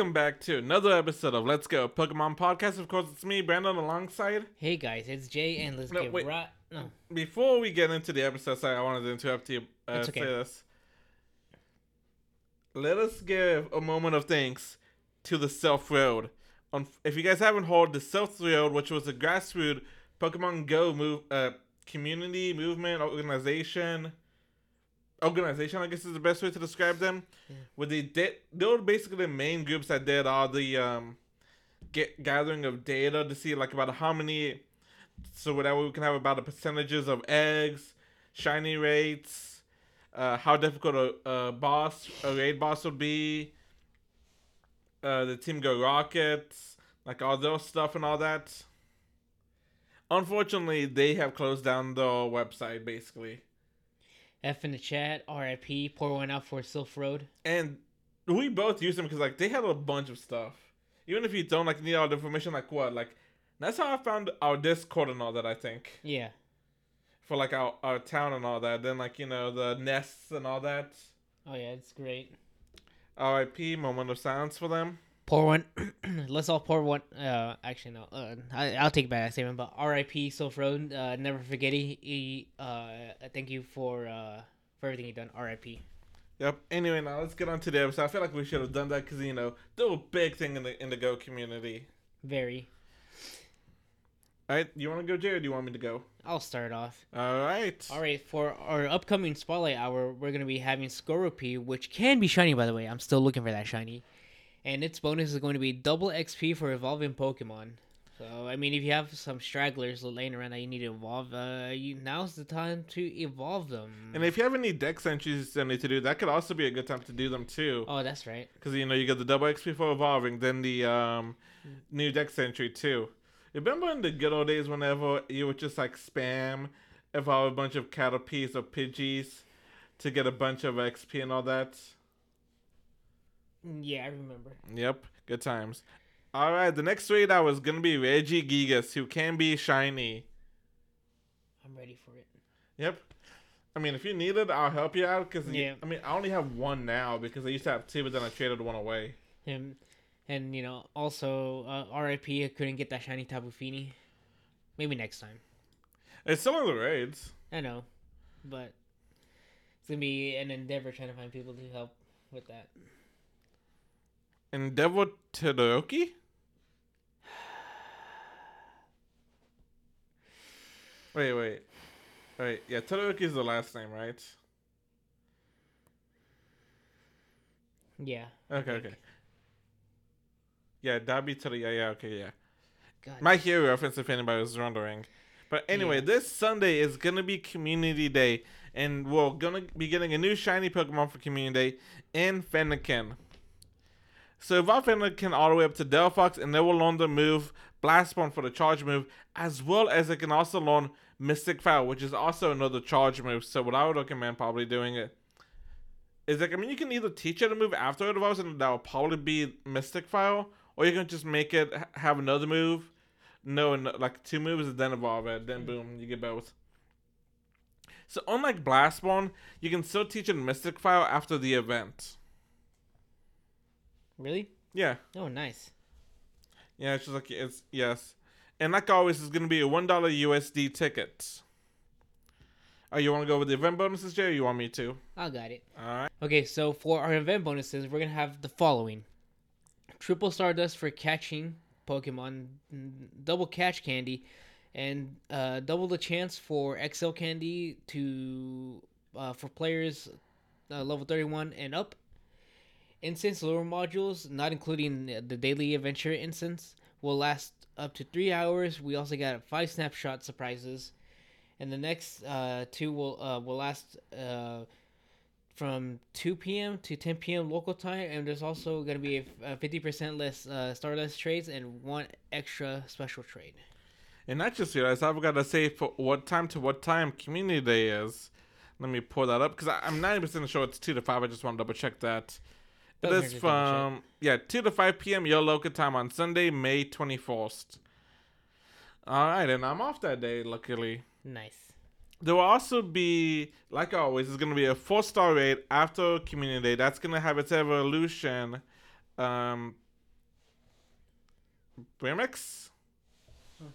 Welcome back to another episode of Let's Go Pokemon Podcast. Of course, it's me, Brandon, alongside. Hey guys, it's Jay, and let's No, get wait. right. No, Before we get into the episode, sorry, I wanted to interrupt you. Uh, It's okay. Say this. Let us give a moment of thanks to the Silph Road. On, if you guys haven't heard, the Silph Road, which was a grassroots Pokemon Go move, uh, community movement organization, organization, I guess is the best way to describe them. Yeah. Where they did, they were basically the main groups that did all the um, get gathering of data to see like about how many so whatever we can have about the percentages of eggs, shiny rates, uh, how difficult a, a boss, a raid boss would be, uh, the Team Go Rockets, like all those stuff and all that. Unfortunately, they have closed down the website basically, F in the chat. R.I.P. Pour one oh out for Silph Road. and we both use them because like they had a bunch of stuff. Even if you don't like need all the information, like what, like that's how I found our Discord and all that. I think. Yeah, for like our, our town and all that. Then like you know the nests and all that. oh yeah, it's great. R.I.P. Moment of silence for them. Pour one. let's all pour one. Uh, actually no. Uh, I, I'll take back that statement. But R.I.P. Silph Road. Uh, never forget he. uh, thank you for uh for everything you done. R.I.P. Yep. Anyway, now let's get on to the episode. I feel like we should have done that because you know they're a big thing in the in the Go community. Very. All right, you want to go, Jay, or do you want me to go? I'll start off. All right. All right, for our upcoming Spotlight Hour, we're going to be having Skorupi, which can be shiny, by the way. I'm still looking for that shiny. And its bonus is going to be double XP for evolving Pokemon. So, I mean, if you have some stragglers laying around that you need to evolve, uh, you, now's the time to evolve them. And if you have any dex entries that need to do, that could also be a good time to do them too. oh, that's right. Because you know you get the double XP for evolving, then the um, new dex entry too. Remember in the good old days whenever you would just like spam evolve a bunch of Caterpies or Pidgeys to get a bunch of XP and all that? Yeah, I remember. Yep, good times. All right, the next raid out is gonna be Regigigas, who can be shiny. I'm ready for it. Yep. I mean, if you need it, I'll help you out. Cause Yeah. I mean, I only have one now because I used to have two, but then I traded one away. Him, and, you know, also, uh, RIP, I couldn't get that shiny Tapu Fini. Maybe next time. It's still in the raids. I know, but it's gonna be an endeavor trying to find people to help with that. Endeavor Todoroki? Wait, wait. Wait, yeah, Todoroki is the last name, right? Yeah. Okay, okay. Yeah, be Todoroki. Yeah, yeah, okay, yeah. God. My hero reference, if anybody was wondering. But anyway, Yeah. this Sunday is gonna be Community Day, and we're gonna be getting a new shiny Pokemon for Community Day in Fennekin. So evolve can all the way up to Delphox, and they will learn the move Blast Burn for the charge move, as well as they can also learn Mystic Fire, which is also another charge move. So what I would recommend probably doing it is like I mean you can either teach it to move after it evolves, and that will probably be Mystic Fire, or you can just make it have another move. No, no, like two moves and then evolve it. Then boom, you get both. So unlike Blast Burn, you can still teach it Mystic Fire after the event. Really? Yeah, Oh, nice. yeah, it's just like it's yes, and like always, it's gonna be a one dollar USD ticket. Oh, you want to go with the event bonuses, Jay? Or you want me to? I got it. All right. Okay, so for our event bonuses, we're gonna have the following: triple Stardust for catching Pokemon, double catch candy, and uh, double the chance for XL candy to uh, for players uh, level thirty-one and up. Instance lure modules, not including the daily adventure instance, will last up to three hours. We also got five snapshot surprises, and the next uh, two will uh, will last. Uh, from 2 p.m. to 10 p.m. local time, and there's also going to be a, a 50% less uh, Stardust trades and one extra special trade. And I just realized I've got to say for what time to what time Community Day is. Let me pull that up because I'm 90% sure it's 2 to 5. I just want to double check that. Doesn't is hurt to from, yeah, 2 to 5 p.m. your local time on Sunday, May 21st. All right, and I'm off that day, luckily. Nice. There will also be, like always, it's going to be a four star raid after Community Day. That's going to have its evolution um, Brimix? Hmm.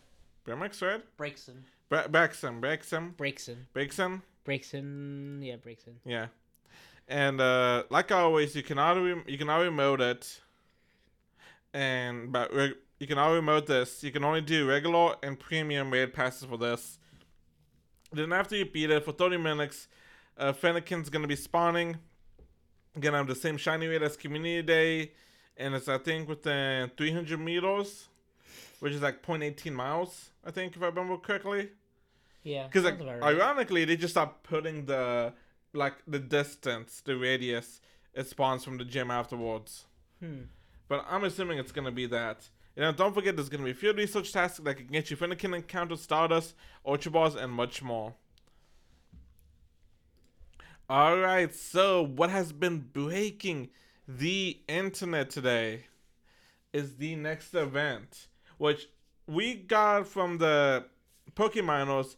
Brimix, right? Braixen. Braxton, Braxton, Braixen. Braxton. Braixen. Yeah, Braixen. Yeah, and uh, like always, you can auto you can auto remote it, and but re- you can auto remote this. You can only do regular and premium raid passes for this. Then after you beat it for thirty minutes, uh, Fennekin's gonna be spawning. Gonna have the same shiny rate as Community Day, and it's I think within three hundred meters, which is like 0.18 miles. I think if I remember correctly. Yeah. Because like right. ironically, they just stopped putting the like the distance, the radius it spawns from the gym afterwards. Hmm. But I'm assuming it's gonna be that. You know, don't forget there's gonna be field research tasks that can get you Fennekin Encounter Stardust, Ultra Balls, and much more. Alright, so what has been breaking the internet today is the next event, which we got from the PokeMiners.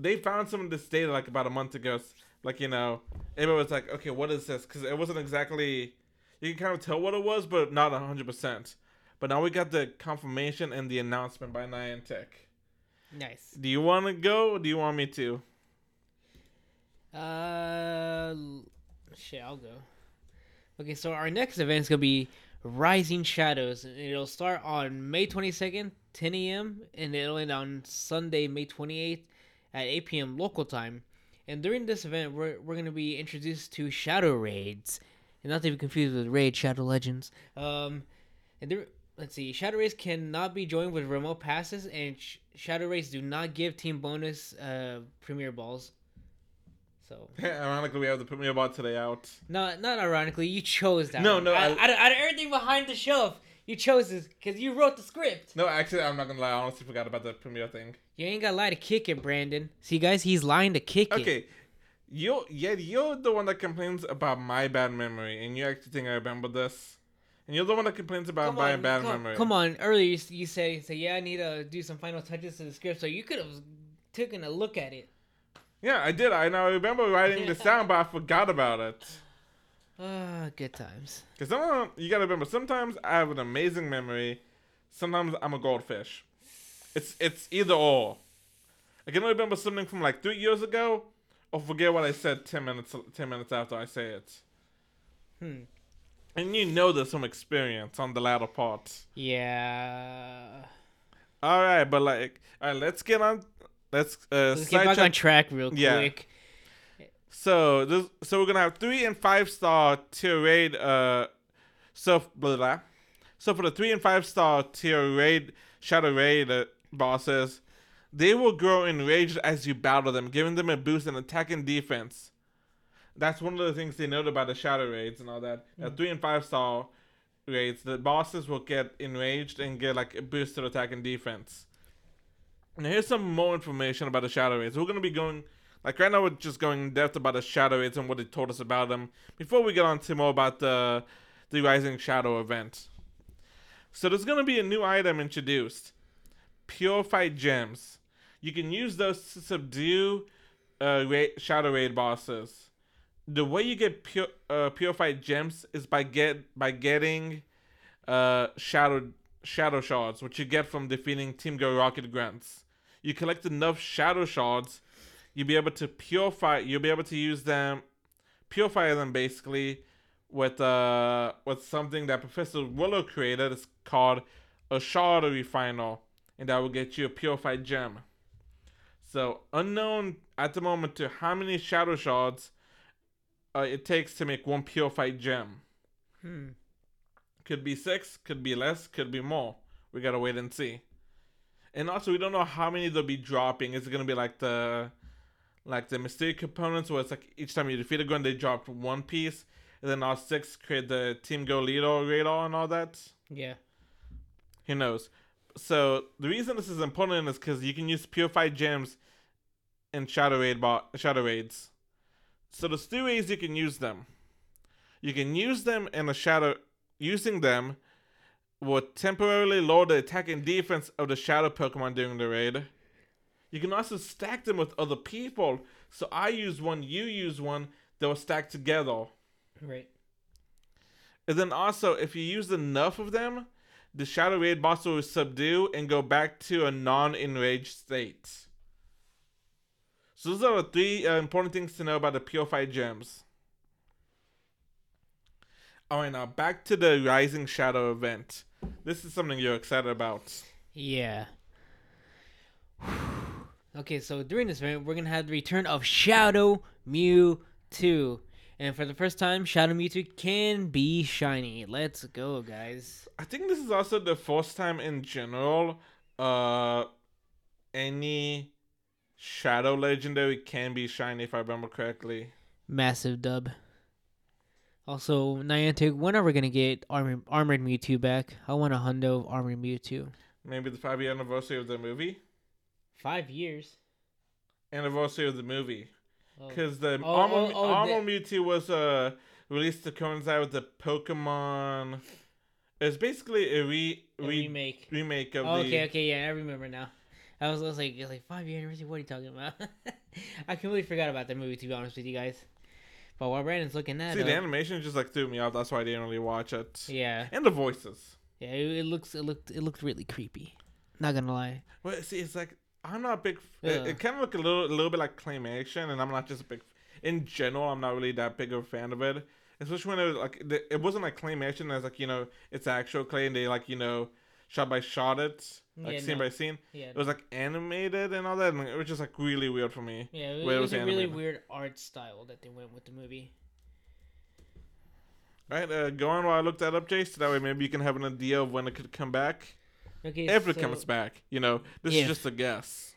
They found some of this data like about a month ago. Like, you know, everybody was like, okay, what is this? Because it wasn't exactly. You can kind of tell what it was, but not 100%. But now we got the confirmation and the announcement by Niantic. Nice. Do you want to go or do you want me to? Uh, shit, I'll go. Okay, so our next event is gonna be Rising Shadows, and it'll start on May twenty second, ten a.m., and it'll end on Sunday, May twenty eighth, at eight p.m. local time. And during this event, we're we're gonna be introduced to Shadow Raids, and not to be confused with Raid Shadow Legends. Um, and there. Let's see. Shadow Raids cannot be joined with remote passes, and sh- Shadow Raids do not give team bonus uh, premier balls. So Ironically, we have the Premier Bot today out. no, not ironically, you chose that. No, one. no, Out, I- out, of, out of everything behind the shelf, you chose this because you wrote the script. No, actually, I'm not gonna lie. I honestly forgot about the Premier thing. You ain't gotta lie to kick it, Brandon. See, guys, he's lying to kick it. Okay, you yeah, you're the one that complains about my bad memory, and you actually think I remember this. And you're the one that complains about Come my on, bad come, memory. come on. Earlier, you, you say, say, yeah, I need to do some final touches to the script, so you could have taken a look at it. Yeah, I did. I now remember writing this down, but I forgot about it. Ah, good times. Cause some you gotta remember. Sometimes I have an amazing memory. Sometimes I'm a goldfish. It's it's either or. I can only remember something from like three years ago, or forget what I said ten minutes ten minutes after I say it. Hmm. And you know there's some experience on the latter part. Yeah. All right, but like, all right, let's get on. Let's uh, Let's get back on track real Yeah. quick. So this, so we're gonna have three and five star tier raid. Uh, so blah, blah, blah. So for the three and five star tier raid shadow raid uh, bosses, they will grow enraged as you battle them, giving them a boost in attack and defense. That's one of the things they note about the shadow raids and all that. Mm. At three and five star raids, the bosses will get enraged and get like a boost to attack and defense. Now here's some more information about the shadow raids. We're gonna be going like right now, we're just going in depth about the Shadow Raids and what they told us about them. Before we get on to more about the the Rising Shadow event, so there's gonna be a new item introduced: Purified Gems. You can use those to subdue uh, Shadow Raid bosses. The way you get pure, uh, Purified Gems is by get by getting uh, Shadow Shadow Shards, which you get from defeating Team Go Rocket Grunts. You collect enough Shadow Shards you'll be able to purify you'll be able to use them purify them basically with uh with something that Professor Willow created it's called a shard refiner and that will get you a purified gem. So unknown at the moment to how many shadow shards uh, it takes to make one purified gem. Hmm. Could be six, could be less, could be more. We gotta wait and see. And also, we don't know how many they'll be dropping. Is it gonna be like the, like the mystery components, where it's like each time you defeat a gun, they drop one piece, and then all six create the Team Go Lido radar and all that? Yeah. Who knows? So the reason this is important is because you can use purified gems in Shadow Raid bo- Shadow Raids. So there's two ways you can use them. You can use them in a shadow. Using them will temporarily lower the attack and defense of the shadow Pokemon during the raid. You can also stack them with other people. So I use one, you use one. They'll stack together. Right. And then also, if you use enough of them, the Shadow Raid boss will subdue and go back to a non-enraged state. So those are the three uh, important things to know about the Purified Gems. Alright, now back to the Rising Shadow event. This is something you're excited about. Yeah. okay, so during this event, we're gonna have the return of Shadow Mewtwo. And for the first time, Shadow Mewtwo can be shiny. Let's go, guys. I think this is also the first time in general uh any Shadow Legendary can be shiny if I remember correctly. Massive dub. Also, Niantic, when are we gonna get Armored, Armored Mewtwo back? I want a hundo of Armored Mewtwo. Maybe the five year anniversary of the movie? Five years. Anniversary of the movie. Oh. Because the Oh, Armor, oh, oh, Armor the- Mewtwo was uh, released to coincide with the Pokemon. It's basically a, re, A re- remake. remake of Oh, the. okay, okay, yeah, I remember now. I was, I was like, like five year anniversary. What are you talking about? I completely forgot about that movie. To be honest with you guys, but while Brandon's looking at, See, up, the animation just like threw me off. That's why I didn't really watch it. yeah, And the voices. yeah, it, it looks, it looked, it looked really creepy. Not gonna lie. Well, see, it's like I'm not a big. f- It, Yeah. it kind of look a little, a little bit like claymation, and I'm not just a big. In general, I'm not really that big of a fan of it. Especially when it was like the, it wasn't like claymation. As like you know, it's actual clay, and they like you know, shot by shot it, like Yeah, scene no. by scene. Yeah, It was like animated and all that, and it was just like really weird for me. yeah, it, where it was, was a really weird art style that they went with the movie. All right, uh, go on while I look that up, Jace. So that way, maybe you can have an idea of when it could come back. Okay, it so- comes back, you know, this If. is just a guess.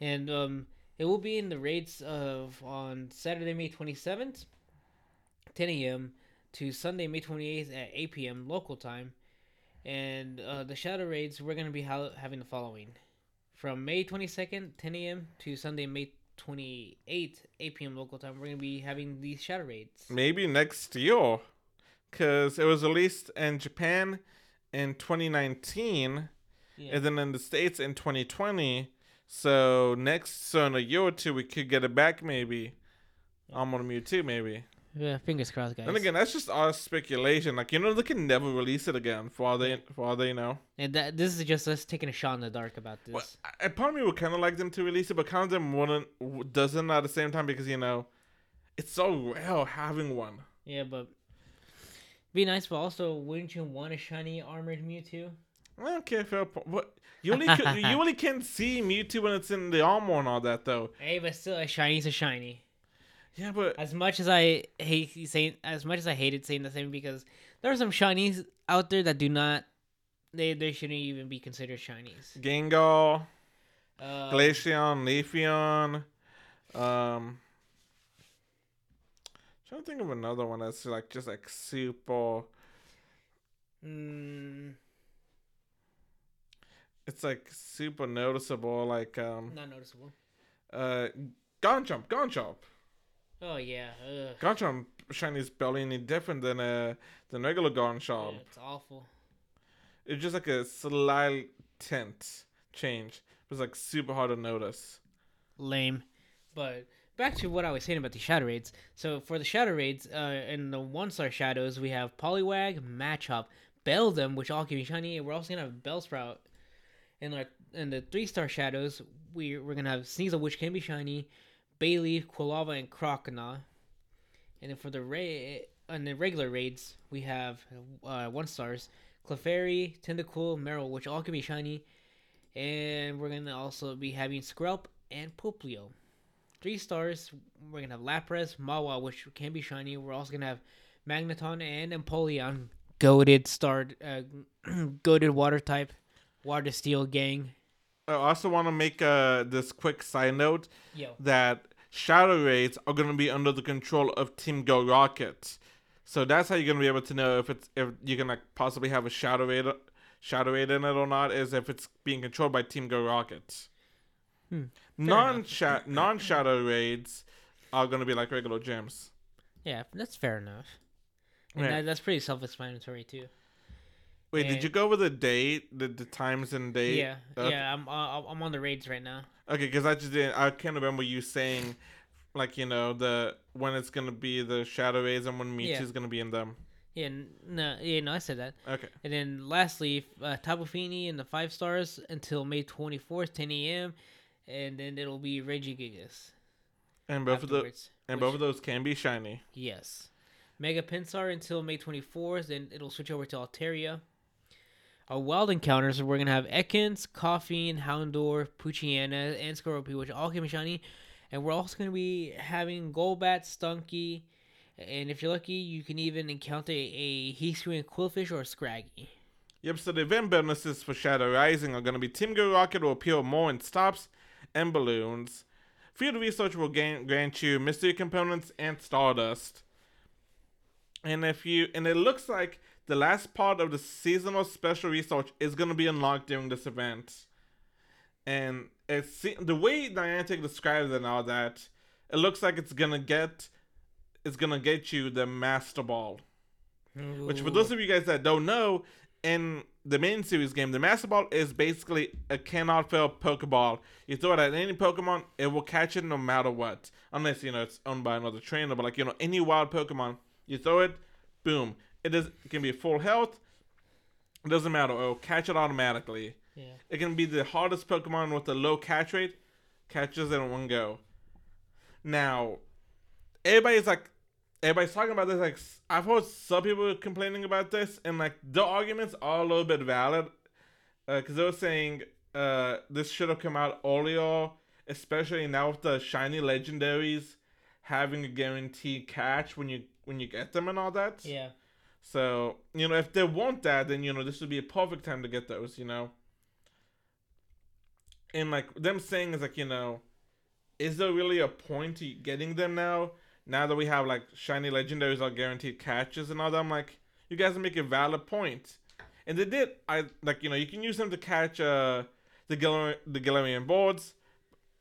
and um, it will be in the rates of on Saturday, May twenty seventh, ten a.m. to Sunday, May twenty eighth at eight p.m. local time, and uh, the shadow raids we're gonna be ha- having the following: from May twenty second, ten a.m. to Sunday, May twenty eighth, eight p.m. local time. We're gonna be having these shadow raids. Maybe next year, because it was released in Japan in 2019. Yeah. and then in the states in 2020 so next so in a year or two we could get it back maybe i'm on mewtwo maybe yeah, fingers crossed, guys. and again that's just our speculation like you know they can never release it again for all they for all they know and that this is just us taking a shot in the dark about this. well, I, part of me would kind of like them to release it but kind of them wouldn't doesn't at the same time because you know it's so rare having one Yeah, but be nice, but also wouldn't you want a shiny armored Mewtwo? okay fair po- what you only could, you only can see mewtwo when it's in the armor and all that though Hey, but still, a shiny's a shiny. yeah but As much as I hate saying, as much as I hated saying the same, because there are some shinies out there that do not, they they shouldn't even be considered shinies. gengar Uh, Glaceon, Leafeon. Um, trying to think of another one that's like just like super. mm, It's like super noticeable. Like um, not noticeable. uh, Garchomp, Garchomp, Oh yeah, ugh. Garchomp shiny is barely any different than uh than regular Garchomp. Yeah, it's awful. It's just like a slight tint change. It's like super hard to notice. lame. But back to what I was saying about the shadow raids. So for the shadow raids, uh, in the one star shadows, we have Poliwag, Machop, Beldum, which all can be shiny, and we're also gonna have Bellsprout. In our in the three star shadows, we we're gonna have Sneasel, which can be shiny, Bayleef, Quilava, and Crocodile. And then for the raid, on the regular raids, we have uh, one stars, Clefairy, Tentacool, Marill, which all can be shiny, and we're gonna also be having Skrelp and Poplio. Three stars, we're gonna have Lapras, Mawile, which can be shiny. We're also gonna have Magneton and Empoleon, goaded star, uh, goaded water type, water steel gang. I also want to make uh this quick side note. Yo, that shadow raids are to be under the control of Team Go Rocket. So that's how you're to be able to know if it's if you can like possibly have a shadow raid shadow raid in it or not is if it's being controlled by Team Go Rocket. Hmm, Non non shadow raids are going to be like regular gems. yeah, that's fair enough. And Right. that, that's pretty self-explanatory too. Wait, And- did you go over the date, the, the times and date? Yeah, Okay. yeah. I'm uh, I'm on the raids right now. Okay, because I just didn't. I can't remember you saying, like you know the when it's gonna be the shadow raids and when Mewtwo's Yeah. gonna be in them. Yeah, no, yeah, no, I said that. Okay. And then lastly, uh, Tapu Fini and the five stars until May 24th, 10 a.m. And then it'll be Regigigas. And both of the and which- both of those can be shiny. Yes. Mega Pinsir until May 24th, then it'll switch over to Altaria. Our wild encounters, we're going to have Ekans, Koffing, Houndour, Poochyena, and Skorupi, which all can be shiny. And we're also going to be having Golbat, Stunky, and if you're lucky, you can even encounter a Hisuian Qwilfish or a Scraggy. Yep, so the event bonuses for Shadow Rising are going to be Team Go Rocket will appear more in stops and balloons. Field Research will gain, grant you mystery components and Stardust. And if you and it looks like the last part of the seasonal special research is going to be unlocked during this event. And it's the way Niantic describes it and all that, it looks like it's gonna get it's gonna get you the Master Ball. Which, for those of you guys that don't know, in the main series game, the Master Ball is basically a cannot fail Pokeball. You throw it at any Pokemon, it will catch it no matter what. Unless, you know, it's owned by another trainer. But, like, you know, any wild Pokemon, you throw it, boom. It is it can be full health. It doesn't matter. It will catch it automatically. yeah. It can be the hardest Pokemon with a low catch rate, catches it in one go. Now, everybody's like, everybody's talking about this. Like, I've heard some people complaining about this, and like the arguments are a little bit valid, because they were saying uh, this should have come out earlier, especially now with the shiny legendaries having a guaranteed catch when you when you get them and all that. Yeah. So, you know, if they want that, then, you know, this would be a perfect time to get those, you know? And, like, them saying is, like, you know, is there really a point to getting them now? Now that we have, like, shiny legendaries are guaranteed catches and all that, I'm like, you guys make a valid point. And they did, I, like, you know, you can use them to catch, uh, the, Galar- the Galarian boards,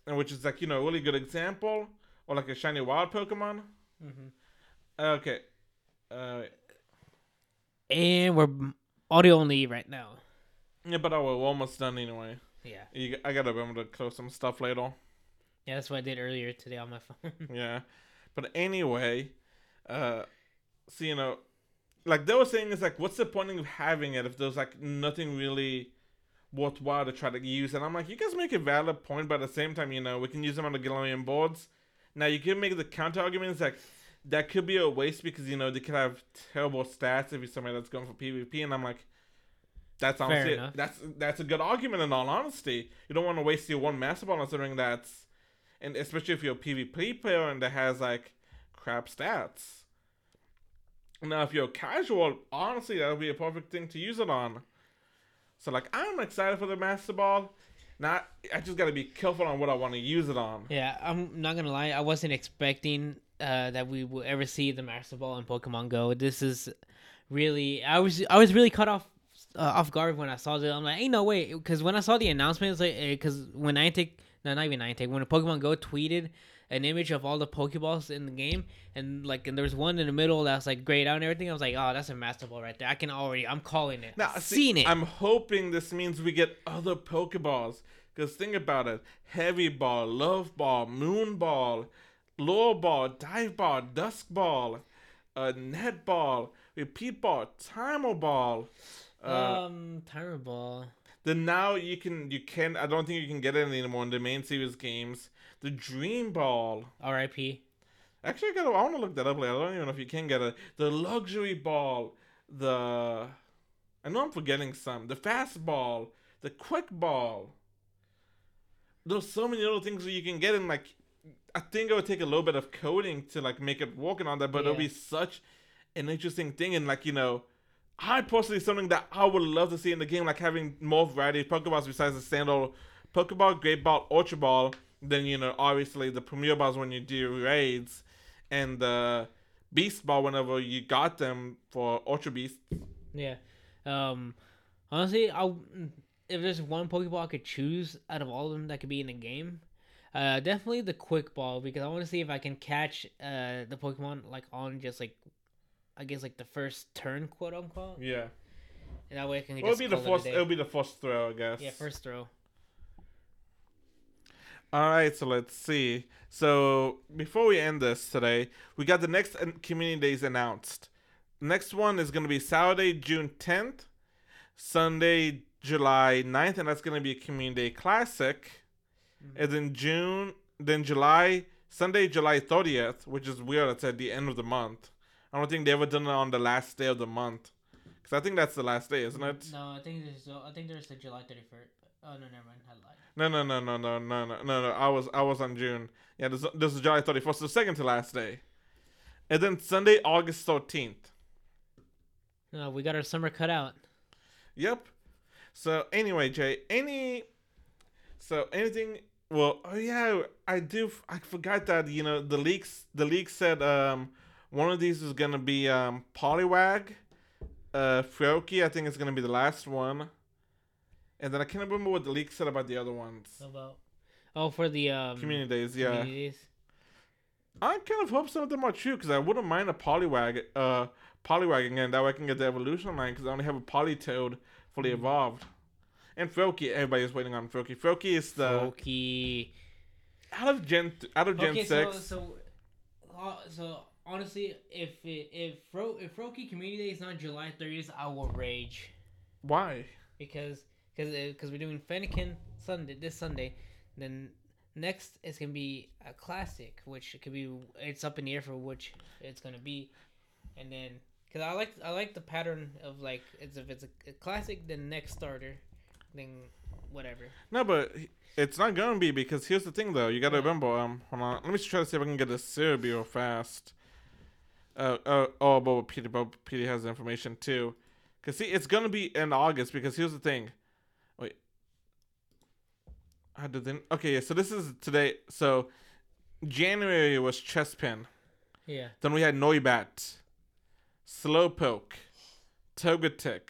and which is, like, you know, a really good example, or, like, a shiny wild Pokemon. hmm Okay. Uh, And we're audio only right now. Yeah, but I we're almost done anyway. Yeah. You, I gotta remember to close some stuff later. Yeah, that's what I did earlier today on my phone. yeah, but anyway, uh, so you know, like they were saying, is like, what's the point of having it if there's like nothing really worthwhile to try to use? And I'm like, you guys make a valid point, but at the same time, you know, we can use them on the Galarian boards. Now you can make the counter arguments like that could be a waste because you know they could have terrible stats if you're somebody that's going for PvP, and I'm like. That's honestly that's that's a good argument in all honesty. You don't want to waste your one master ball considering that's and especially if you're a PvP player and that has like crap stats. Now if you're casual, honestly that would be a perfect thing to use it on. So like I'm excited for the master ball. Not I just gotta be careful on what I want to use it on. Yeah, I'm not gonna lie. I wasn't expecting uh, that we will ever see the Master Ball in Pokemon Go. This is really. I was I was really caught off uh, off guard when I saw it. I'm like, ain't no way, because when I saw the announcement, it's like because when Niantic, no, not even Niantic, when a Pokemon Go tweeted an image of all the Pokeballs in the game, and like, and there's one in the middle that's like grayed out and everything. I was like, oh, that's a Master Ball right there. I can already, I'm calling it. Now, see, seen it. I'm hoping this means we get other Pokeballs. Because think about it Heavy Ball, Love Ball, Moon Ball, Lure Ball, Dive Ball, Dusk Ball, uh, Net Ball, Repeat Ball, Timer Ball. Uh, um, Timer Ball. Then now you can, you can, I don't think you can get it anymore in the main series games. The Dream Ball. R.I.P. Actually, I, gotta, I want to look that up later. I don't even know if you can get it. The Luxury Ball, the. I know I'm forgetting some. The Fast Ball, the Quick Ball. There's so many little things that you can get in. Like, I think it would take a little bit of coding to like make it work and all that, but it'll be such an interesting thing. And like you know, I personally something that I would love to see in the game, like having more variety of Pokeballs besides the standard Pokeball, Great Ball, Ultra Ball. Then you know, obviously the Premier Balls when you do raids, and the Beast Ball whenever you got them for Ultra Beast. Yeah. Um honestly, I if there's one Pokeball I could choose out of all of them that could be in the game, uh definitely the quick ball because I want to see if I can catch uh the Pokemon like on just like I guess like the first turn, quote unquote. Yeah, And that way I can it'll just be the call it a first. It'll be the first throw, I guess. Yeah, first throw. All right, so let's see. So before we end this today, we got the next community days announced. next one is gonna be Saturday, June 10th, Sunday, July 9th, and that's gonna be a Community Day Classic. Mm-hmm. And then June, then July, Sunday, July 30th, which is weird. It's at the end of the month. I don't think they ever done it on the last day of the month, because I think that's the last day, isn't it? No, I think there's I think there's the July thirty first. Oh no, never mind. I lied. No, no, no, no, no, no, no, no, no. I was I was on June. Yeah, this this is July 31st, the second to last day. And then Sunday, August 13th. No, we got our summer cut out. Yep. So anyway, Jay, any so anything well, oh yeah, I do I forgot that, you know, the leaks the leak said um one of these is going to be um Poliwag, uh Froakie, I think it's going to be the last one. And then I can't remember what the leak said about the other ones. About oh for the um Community days, yeah. I kind of hope some of them are true because I wouldn't mind a Poliwag, uh, Poliwag again. That way I can get the evolution line because I only have a Politoed fully Mm. evolved. And Froakie, everybody's waiting on Froakie. Froakie is the Okay. out of Gen out of Gen Okay, six. so so uh, so honestly, if it, if Fro if Froakie Community Day is not July thirtieth, I will rage Why? because because because we're doing Fennekin Sunday this Sunday, then next it's gonna be a classic, which could be it's up in the air for which it's gonna be, and then because I like I like the pattern of like it's if it's a, a classic, then next starter, then whatever. No, but it's not gonna be because here's the thing though. You gotta What? remember. Um, hold on. Let me try to see if I can get a real fast. Uh, uh oh, but Peter, but Peter has the information too. Cause see, it's gonna be in August because here's the thing. Wait. I did then. Okay, yeah. So this is today. So January was Chespin. Yeah. Then we had Noibat, Slowpoke, Togetic,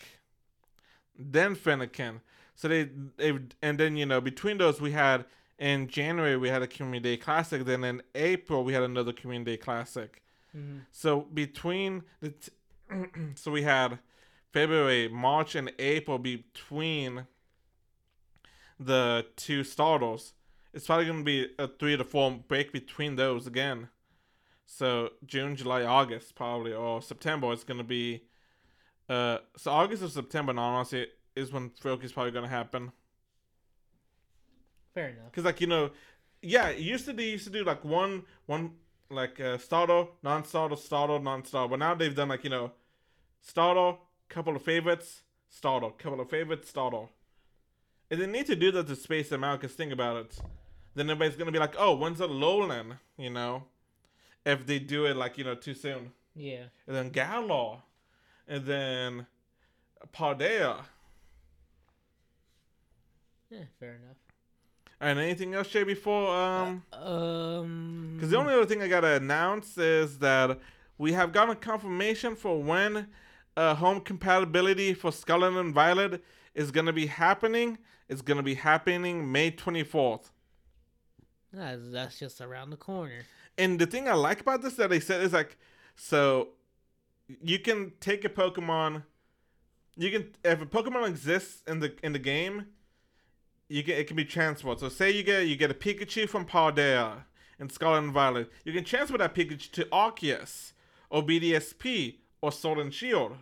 then Fennekin. So they they and then you know between those we had in January we had a Community Day Classic. Then in April we had another Community Day Classic. Hmm So between the t- so we had February, March, and April between the two starters. It's probably gonna be a three to four break between those again. So June, July, August probably or September is gonna be. Uh, so August or September, now honestly, is when Froakie's probably gonna happen. Fair enough. Cause like you know, yeah, it used to they used to do like one one like uh, starter, non-starter, starter, non-starter. But now they've done like you know, starter, couple of favorites, starter, couple of favorites, starter. And they need to do that to space them out. Cause think about it, then everybody's gonna be like, oh, when's a Lowland? You know, if they do it like you know too soon. Yeah. And then Galar, and then Paldea. Yeah. Fair enough. And anything else, Jay? Before um. Um. Because the only other thing I gotta announce is that we have gotten confirmation for when uh, home compatibility for Scarlet and Violet is gonna be happening. It's gonna be happening May twenty fourth. That's, that's just around the corner. And the thing I like about this that they said is like, so you can take a Pokemon. You can if a Pokemon exists in the in the game, you get it can be transferred. So say you get you get a Pikachu from Paldea in Scarlet and Violet, you can transfer that Pikachu to Arceus or BDSP or Sword and Shield,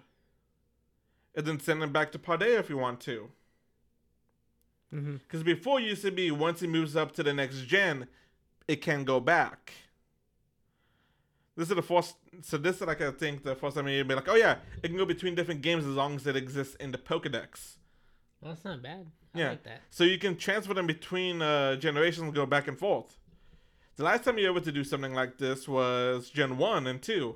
and then send it back to Paldea if you want to. Mm-hmm. Because before it used to be once it moves up to the next gen, it can go back. This is the first. So this is like I think the first time you'd be like, oh yeah, it can go between different games as long as it exists in the Pokedex. That's not bad. I Yeah. like that. So you can transfer them between uh, generations and go back and forth. The last time you were able to do something like this was Gen 1 and 2,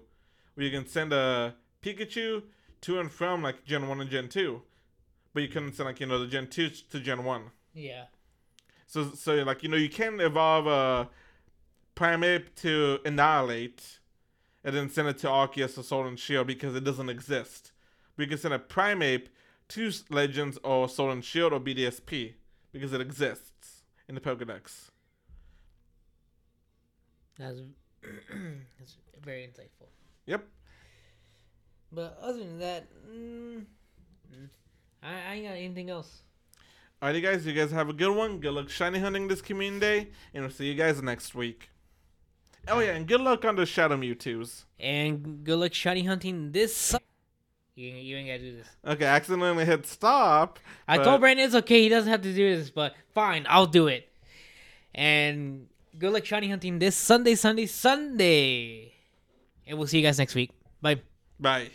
where you can send a Pikachu to and from like Gen 1 and Gen 2. But you couldn't send like, you know, the Gen 2 to Gen 1. Yeah. So, so like, you know, you can evolve a Primeape to Annihilape and then send it to Arceus or Sword and Shield because it doesn't exist. But you can send a Primeape to Legends or Sword and Shield or BDSP because it exists in the Pokedex. That's that's very insightful. Yep. But other than that, mm, mm, I, I ain't got anything else. Alrighty, guys, you guys have a good one. Good luck shiny hunting this community day, and we'll see you guys next week. Oh, yeah, and good luck on the Shadow Mewtwo's. And good luck shiny hunting this. You, you ain't gotta do this. Okay, I accidentally hit stop. I but- told Brandon it's okay. He doesn't have to do this, but fine, I'll do it. And good luck shiny hunting this Sunday, Sunday, Sunday. And we'll see you guys next week. Bye. Bye.